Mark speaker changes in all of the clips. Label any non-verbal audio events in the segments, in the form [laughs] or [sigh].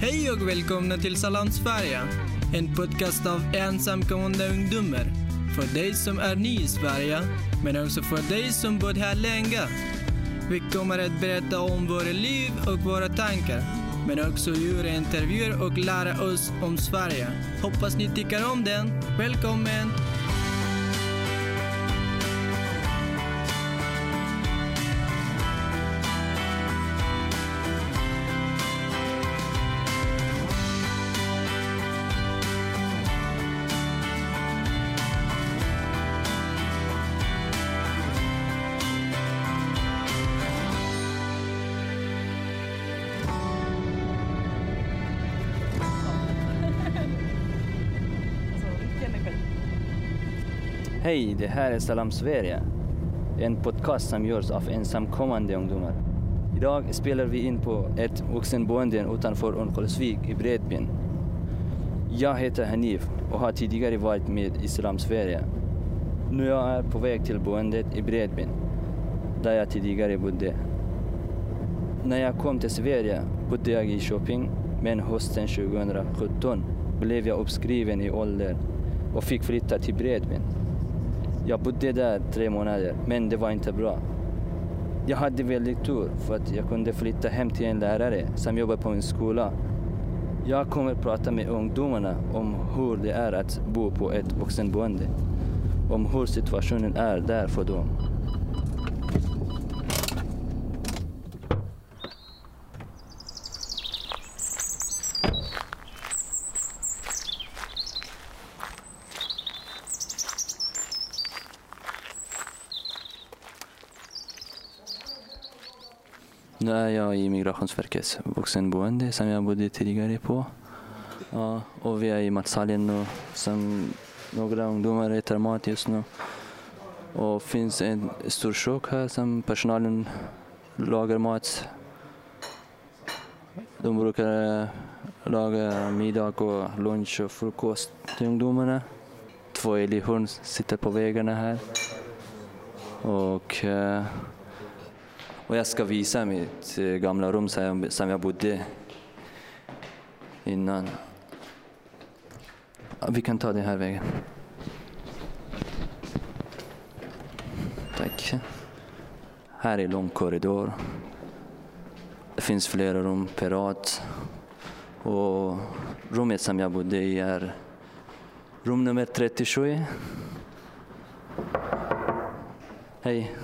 Speaker 1: Hej och välkomna till Salam Sverige. En podcast av ensamkommande ungdomar. För dig som är ny i Sverige, men också för dig som bott här länge. Vi kommer att berätta om våra liv och våra tankar. Men också göra intervjuer och lära oss om Sverige. Hoppas ni tycker om den. Välkommen!
Speaker 2: Hej, det här är Salam Sverige. En podcast som görs av ensamkommande ungdomar. Idag spelar vi in på ett vuxenboende utanför Örnsköldsvik i Bredbyn. Jag heter Hanif och har tidigare varit med i Salam Sverige. Nu är jag på väg till boendet i Bredbyn, där jag tidigare bodde. När jag kom till Sverige bodde jag i Köping, men hösten 2017 blev jag uppskriven i ålder och fick flytta till Bredbyn. Jag bodde där tre månader, men det var inte bra. Jag hade väldigt tur för att jag kunde flytta hem till en lärare som jobbar på en skola. Jag kommer prata med ungdomarna om hur det är att bo på ett vuxenboende. Om hur situationen är där för dem. Nu är jag i Migrationsverkets vuxenboende som jag bodde tidigare på. Ja, och vi är i matsalen nu som några ungdomar äter mat just nu. Och finns en stor kök här som personalen lagar mat. De brukar eh, laga middag och lunch och frukost till ungdomarna. Två älghorn sitter på väggarna här. Och eh, och jag ska visa mitt eh, gamla rum som jag, bodde innan. Vi kan ta den här vägen. Tack. Här är lång korridor. Det finns flera rum per rad. Och rummet som jag bodde i är rum nummer 37. Hej.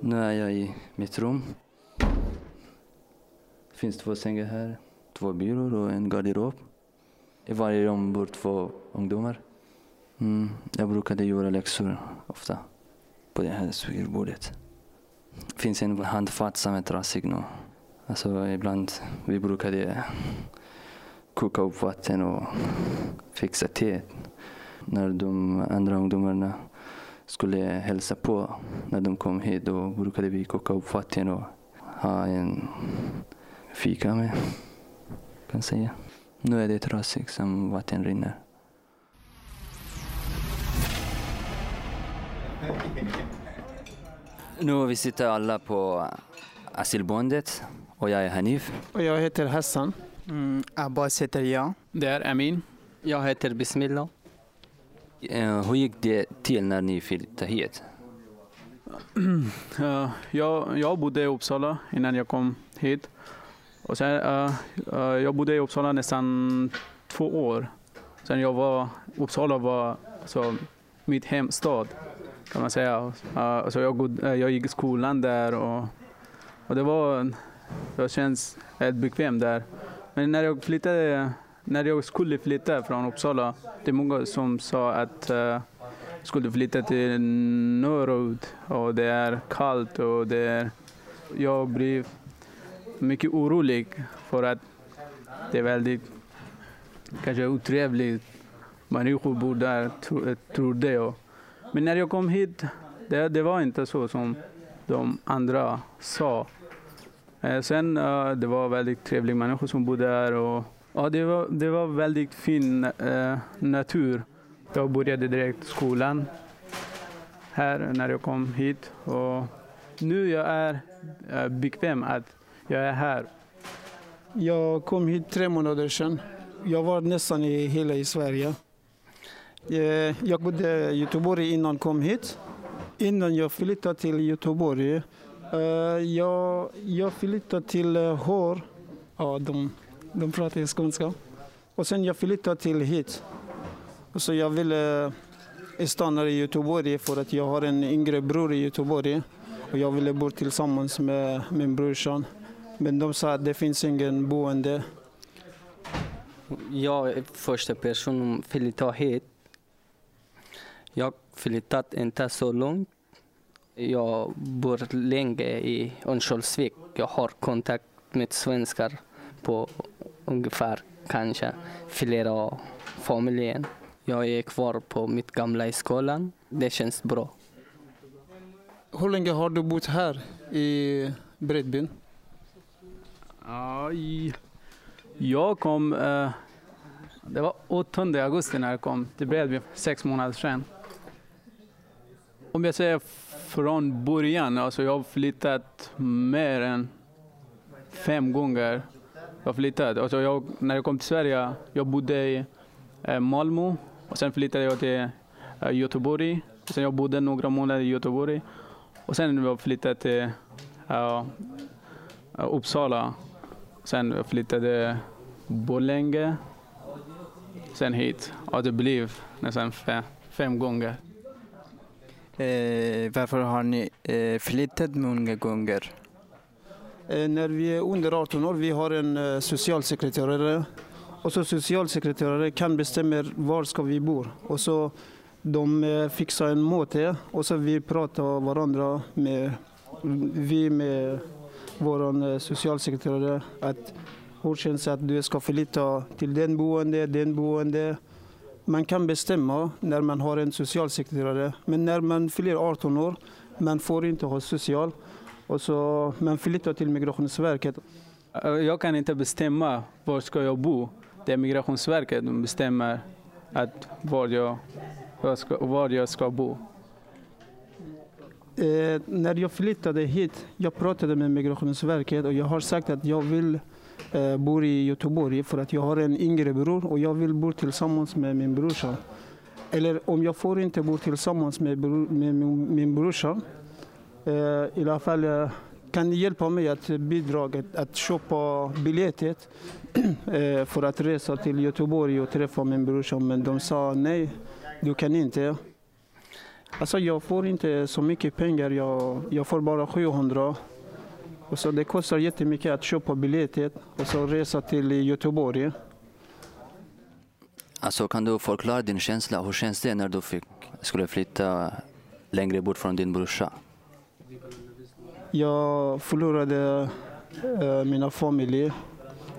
Speaker 2: Nu är jag i mitt rum. Det finns två sängar här, två byråer och en garderob. I varje rum bor två ungdomar. Mm, jag brukade göra läxor ofta på det här skrivbordet. Det finns en handfat som är trasig nu. Alltså ibland vi brukade koka upp vatten och fixa te när de andra ungdomarna skulle hälsa på när de kom hit. Då brukade vi koka upp vatten och ha en fika med, kan säga. Nu är det trasigt som vatten rinner. Nu vi sitter alla på asylboendet och jag är Hanif.
Speaker 3: Och jag heter Hassan.
Speaker 4: Mm, Abbas heter jag.
Speaker 3: Det är Amin.
Speaker 4: Jag heter Bismillah.
Speaker 2: Eh, hur gick det till när ni flyttade hit? [clears throat]
Speaker 3: Jag, jag bodde i Uppsala innan jag kom hit. Och sen, uh, uh, jag bodde i Uppsala nästan två år. Sen jag var, Uppsala var alltså, mitt hemstad kan man säga. Uh, så jag, god- uh, jag gick i skolan där och, och det var, jag känns helt bekvämt där. Men när jag flyttade, när jag skulle flytta från Uppsala, det är många som sa att uh, skulle flytta till norrut och det är kallt och det är... Jag blev mycket orolig för att det är väldigt kanske otrevligt. Människor bor där, tro- trodde jag. Men när jag kom hit, det, det var inte så som de andra sa. Eh, sen eh, det var väldigt trevliga människor som bodde där och ja, det, var, det var väldigt fin eh, natur. Jag började direkt skolan här när jag kom hit och nu jag är eh, bekväm att jag är här
Speaker 5: Jag kom hit tre månader sedan. Jag var nästan i hela i Sverige. Eh, Jag bodde i Göteborg innan jag kom hit. Innan jag flyttade till Göteborg, eh, jag, jag flyttade till eh, Hår. Ja, de, de pratar skånska. Och sen jag flyttade till hit. Så jag ville eh, stanna i Göteborg för att jag har en yngre bror i Göteborg. Och jag ville bo tillsammans med min brorson. Men de sa att det finns ingen boende.
Speaker 4: Jag är första personen som flyttar hit. Jag flyttat inte så långt. Jag bor länge i Örnsköldsvik. Jag har kontakt med svenskar på ungefär kanske flera familjen. Jag är kvar på mitt gamla i skolan. Det känns bra.
Speaker 5: Hur länge har du bott här i Bredbyn?
Speaker 3: Jag kom... eh, det var 8 augusti när jag kom till Bredby, sex månader sedan. Om jag säger från början, alltså jag har flyttat mer än fem gånger. Jag flyttade. Alltså jag, när jag kom till Sverige, jag bodde i eh, Malmö och sen flyttade jag till eh, Göteborg. Sen jag bodde några månader i Göteborg och sen jag flyttade till uh, Uppsala. Sen jag flyttade Borlänge. Sen hit. Och det blev nästan fem, fem gånger.
Speaker 6: Eh, varför har ni eh, flyttat många gånger?
Speaker 5: Eh, när vi är under 18 år vi har en eh, socialsekreterare. Och så socialsekreterare kan bestämma var ska vi bo. Och så de eh, fixar en möte och så vi pratar varandra med vi med vår socialsekreterare att hur känns det att du ska flytta till den boende, den boende. Man kan bestämma när man har en socialsekreterare. Men när man fyller 18 år, man får inte ha social. Och så man flyttar till Migrationsverket.
Speaker 3: Eh, Jag kan inte bestämma var ska jag bo. Det är Migrationsverket som bestämmer att var, jag, var, ska, var jag ska bo.
Speaker 5: Eh, när jag flyttade hit, jag pratade med Migrationsverket och jag har sagt att jag vill eh, bo i Göteborg för att jag har en yngre bror och jag vill bo tillsammans med min brorsa. Eller om jag får inte bo tillsammans med, bror, med min, min brorsa, Eh, i alla fall eh, kan ni hjälpa mig att bidra att, köpa biljettet [clears throat] eh, för att resa till Göteborg och träffa min brorsa. Men de sa nej, du kan inte. Alltså jag får inte så mycket pengar, jag, jag får bara 700. Och så det kostar jättemycket att köpa biljettet och så resa till Göteborg.
Speaker 2: Alltså kan du förklara din känsla? Hur känns det när du fick, skulle flytta längre bort från din brorsa?
Speaker 5: Jag förlorade eh, mina familj.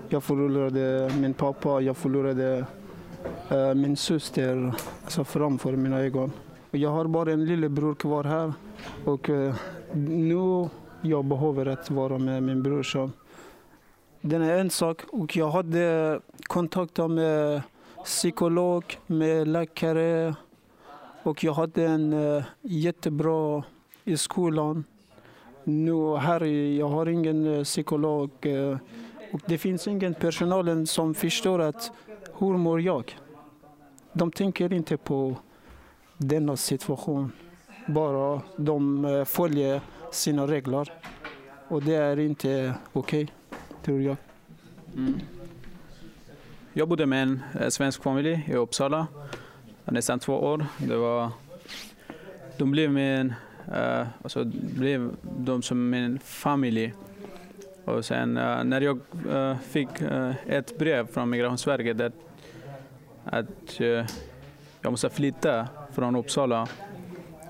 Speaker 5: Jag förlorade min pappa, jag förlorade eh, min syster alltså framför mina ögon. Och jag har bara en lillebror kvar här och eh, nu jag behöver att vara med min brorson. Det är en sak och jag hade kontakt med psykolog, med läkare och jag hade en eh, jättebra i skolan. Nu här, jag har ingen eh, psykolog eh, och det finns ingen personal som förstår att hur mår jag? De tänker inte på denna situation. Bara de eh, följer sina regler. Och det är inte okej, tror jag. Mm.
Speaker 3: Jag bodde med en svensk familj i Uppsala nästan två år. Det var, de blev min, eh, alltså, blev de som min familj. Och sen eh, när jag eh, fick eh, ett brev från Migrationsverket att, att jag måste flytta från Uppsala.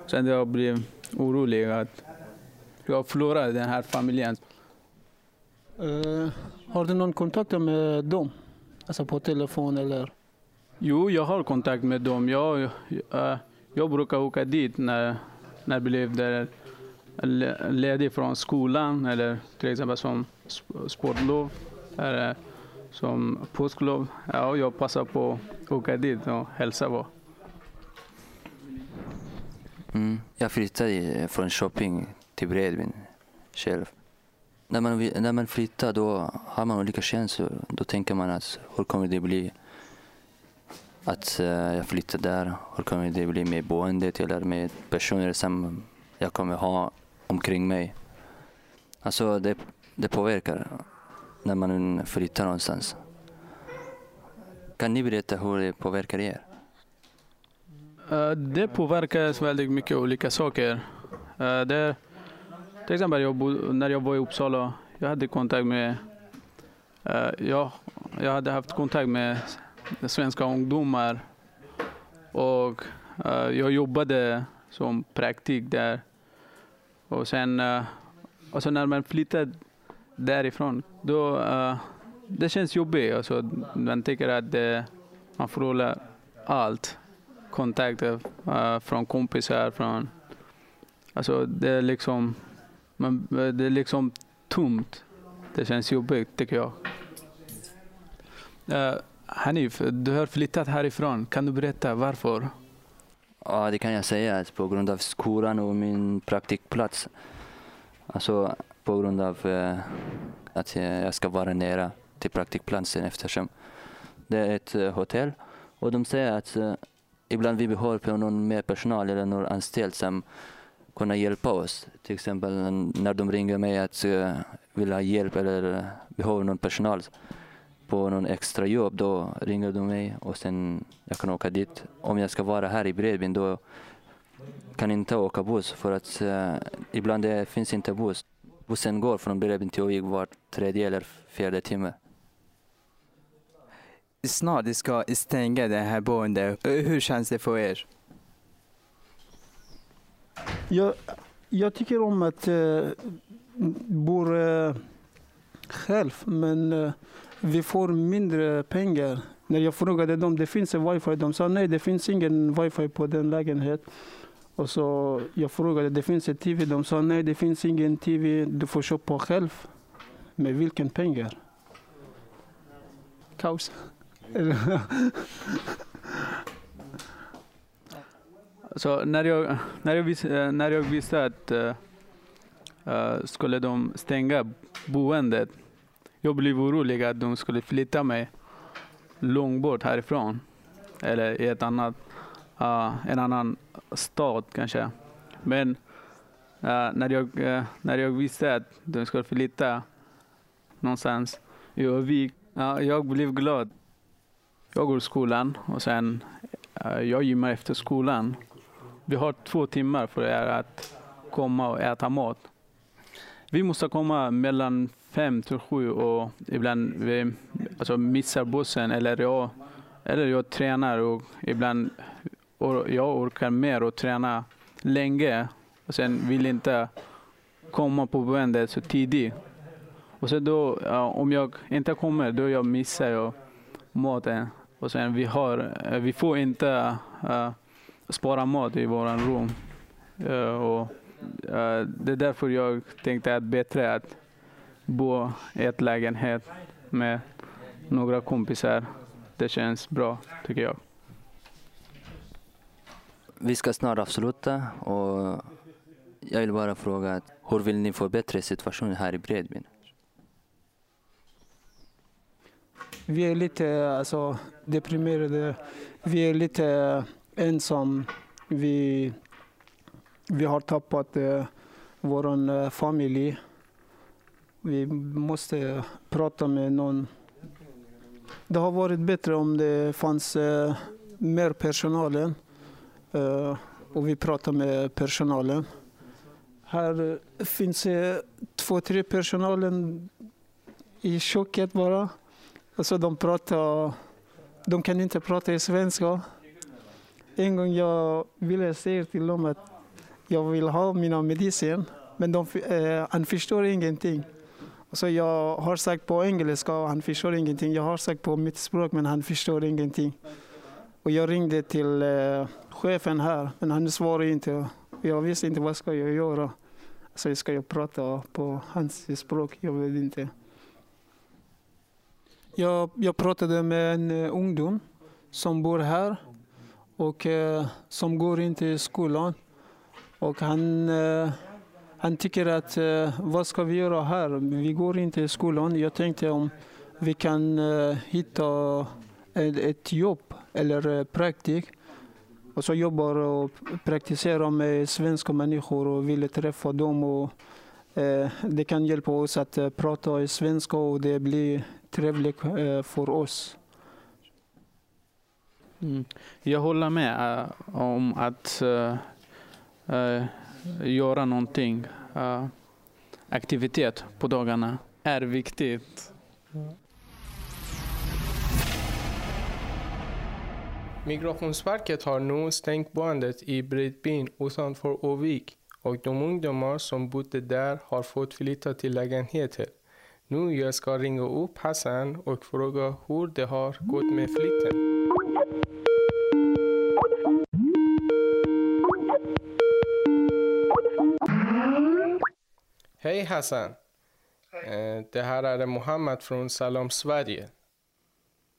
Speaker 3: Sen jag blev orolig att jag förlorade den här familjen.
Speaker 5: Har du någon kontakt med dem? Alltså på telefon eller?
Speaker 3: Jo, jag har kontakt med dem. Jag, jag, jag brukar åka dit när, när jag blev där ledig från skolan eller till exempel som sportlov eller som påsklov. Ja, jag passar på att åka dit och hälsa på.
Speaker 2: Mm. Jag flyttade eh, från Shopping till Bredbyn själv. när man, när man flyttar då har man olika känslor. Då tänker man att hur kommer det bli att eh, jag flyttar där? Hur kommer det bli med boendet eller med personer som jag kommer ha omkring mig? Alltså det, det påverkar när man flyttar någonstans. Kan ni berätta hur det påverkar er?
Speaker 3: Eh, det påverkar väldigt mycket olika saker. Eh, det, till exempel jag bod, när jag var i Uppsala, jag hade kontakt med jag, jag hade haft kontakt med svenska ungdomar och uh, jag jobbade som praktik där. Och sen uh, och sen när man flyttar därifrån, då uh, det känns jobbigt. Alltså, man tycker att det, man förlorar allt kontakter uh, från kompisar. Från, alltså det är liksom man, det är liksom tomt. Det känns jobbigt tycker jag. Hanif, du har flyttat härifrån. Kan du berätta varför?
Speaker 2: Ja, det kan jag säga. Alltså, på grund av skolan och min praktikplats. Alltså på grund av eh, att jag ska vara nära till praktikplatsen eftersom det är ett eh, hotell. Och de säger att eh, ibland vi behöver på någon mer personal eller någon anställd som kan hjälpa oss. Till exempel eh, när de ringer mig att eh, vill ha hjälp eller eh, behöver någon personal på någon extra jobb, då ringer de mig och sen jag kan åka dit. Om jag ska vara här i Bredbyn då kan jag inte åka buss för att eh, ibland det finns inte buss. Bussen går från Bredbyn till Ovik var tredje eller fjärde timme.
Speaker 6: Snart ska stänga det här boendet. Hur känns det för er?
Speaker 5: Jag, jag tycker om att uh, bo uh, själv, men eh, vi får mindre pengar. När jag frågade dem det finns en wifi, de sa nej det finns ingen wifi på den lägenheten. Och så jag frågade det finns en tv, de sa nej det finns ingen tv, du får köpa själv. Med vilken pengar? Kaos. [laughs]
Speaker 3: Så när jag, när jag, vis, när jag visste att uh, skulle de stänga boendet, jag blev orolig att de skulle flytta mig långt bort härifrån. Eller i ett annat, uh, en annan stad kanske. Men eh, när, jag, eh, när jag visste att de skulle flytta någonstans i Örnsköldsvik, jag blev glad. Jag går i skolan och sen jag gymmar efter skolan. Vi har två timmar för er att komma och äta mat. Vi måste komma mellan fem till sju och ibland vi alltså missar bussen eller jag, eller jag tränar och ibland och jag orkar mer och träna länge och sen vill inte komma på boendet så tidigt. Och så då, om jag inte kommer, då jag missar jag maten. Och sen vi, har, vi får inte uh, spara mat i våran rum. Uh, och, uh, det är därför jag tänkte att bättre att bo i ett lägenhet med några kompisar. Det känns bra tycker jag.
Speaker 2: Vi ska snart avsluta och jag vill bara fråga hur vill ni förbättra situationen här i Bredbyn?
Speaker 5: Vi är lite alltså, deprimerade. Vi är lite ensamma. Vi, vi har tappat uh, vår uh, familj. Vi måste prata med någon. Det har varit bättre om det fanns eh, mer personal. Eh, och vi pratar med personalen. Här eh, finns två, tre personalen i köket bara. Alltså de pratar, de kan inte prata i svenska. En gång jag ville säga till dem att jag vill ha mina medicin, men de, eh, han förstår ingenting. Så jag har sagt på engelska och han förstår ingenting. Jag har sagt på mitt språk men han förstår ingenting. Och jag ringde till eh, chefen här men han svarade inte. Jag visste inte vad ska jag göra. Så ska jag prata på hans språk? Jag vet inte. Jag, jag pratade med en eh, ungdom som bor här och eh, som går inte i skolan. Och han, eh,
Speaker 7: han tycker att eh, vad ska vi göra här? Vi går inte i skolan. Jag tänkte om vi kan eh, hitta ett, ett jobb eller eh, praktik. Och så jobbar och praktiserar med svenska människor och vill träffa dem. Och, eh, det kan hjälpa oss att eh, prata svenska och det blir trevligt eh, för oss.
Speaker 3: Mm. Jag håller med eh, om att eh, eh, göra någonting, uh, aktivitet på dagarna är viktigt.
Speaker 1: Migrationsverket har nu stängt boendet i Bredbyn utanför Åvik och de ungdomar som bodde där har fått flytta till lägenheter. Nu jag ska ringa upp Hassan och fråga hur det har gått med flytten. Hej Hassan! Eh, Det här är Mohammed från Salam Sverige.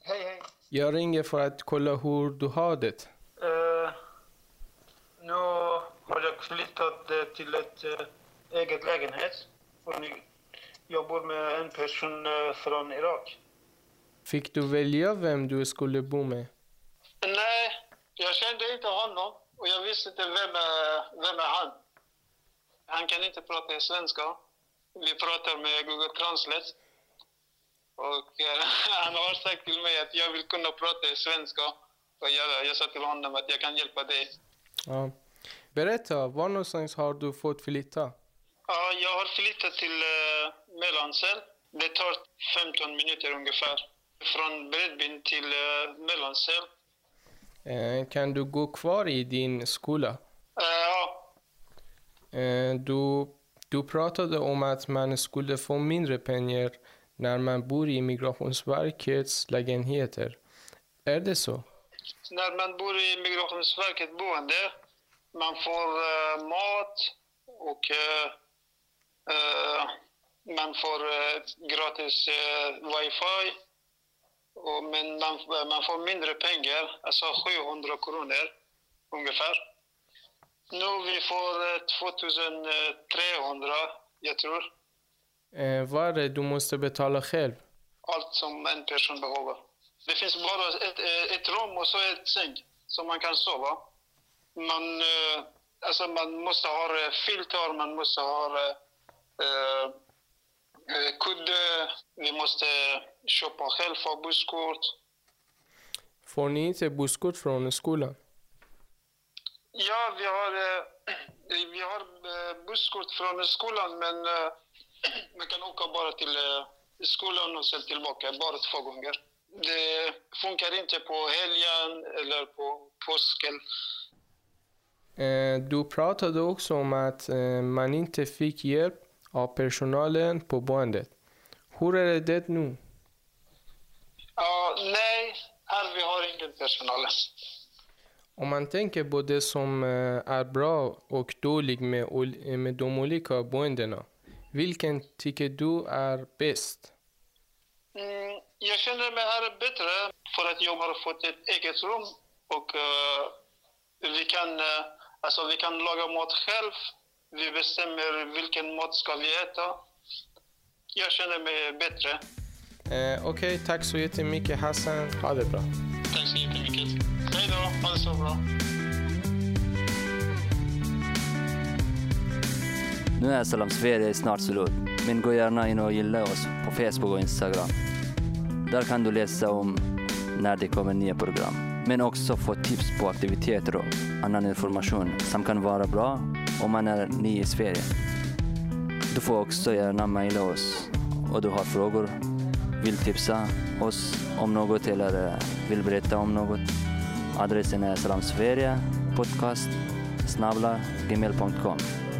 Speaker 7: Hej, hej.
Speaker 1: Jag ringer för att kolla hur du har det.
Speaker 7: Eh, nu har jag flyttat eh, till ett eh, eget lägenhet. Och nu- Jag bor med en person eh, från Irak.
Speaker 1: Fick du välja vem du skulle bo med?
Speaker 7: Nej, jag kände inte honom och jag visste inte vem vem är han. Han kan inte prata svenska. Vi pratar med Google Translate. Och eh, [laughs] han har sagt till mig att jag vill kunna prata svenska. Och jag, jag sa till honom att jag kan hjälpa dig.
Speaker 1: Ja. Berätta, var någonstans har du fått flytta?
Speaker 7: Ja, jag har flyttat till uh, Mellansel. Det tar 15 minuter ungefär. Från Bredbyn till uh, Mellansel.
Speaker 1: Eh, kan du gå kvar i din skola?
Speaker 7: Eh,
Speaker 1: du, du pratade om att man skulle få mindre pengar när man bor i Migrationsverkets lägenheter. Är det så?
Speaker 7: när man bor i Migrationsverkets boende, man får uh, mat och uh, uh, man får gratis wifi. Och, men man, man får mindre pengar, alltså 700 kronor ungefär. Nu vi får eh, 2300, jag tror.
Speaker 1: Eh, vad är det du måste betala själv?
Speaker 7: Allt som en person behöver. Det finns bara ett, eh, ett rum och så ett säng som man kan sova. Man, eh, alltså man måste ha eh, filtar, man måste ha eh, eh, eh, kudde, vi måste köpa själva busskort.
Speaker 1: Får ni inte busskort från skolan?
Speaker 7: Ja, vi har, eh, [clears throat] vi har eh, busskort från skolan men eh, [clears throat] man kan åka bara till skolan och sen tillbaka, bara två gånger. Det funkar inte på helgen eller på påsken.
Speaker 1: Du pratade också om att man inte fick hjälp av personalen på boendet. Hur är det nu?
Speaker 7: Ja, nej, här vi har ingen personal.
Speaker 1: Om man tänker på det som eh, är bra och dåligt med, med de olika boendena, vilken tycker du är bäst?
Speaker 7: Mm, jag känner mig här bättre för att jag har fått ett eget rum och eh, vi, kan, eh, alltså, vi kan laga mat själv. Vi bestämmer vilken mat ska vi äta. Jag känner mig bättre.
Speaker 1: Eh, Okej, tack så jättemycket Hassan. Ha det bra.
Speaker 7: Tack så jättemycket. Hej då, ha det så bra.
Speaker 2: Nu är Salam Sverige snart slut, men gå gärna in och gilla oss på Facebook och Instagram. Där kan du läsa om när det kommer nya program, men också få tips på aktiviteter och annan information som kan vara bra om man är ny i Sverige. Du får också gärna mejla oss och du har frågor, vill tipsa oss om något eller vill berätta om något. adresine transferje podcast snabla gmail.com.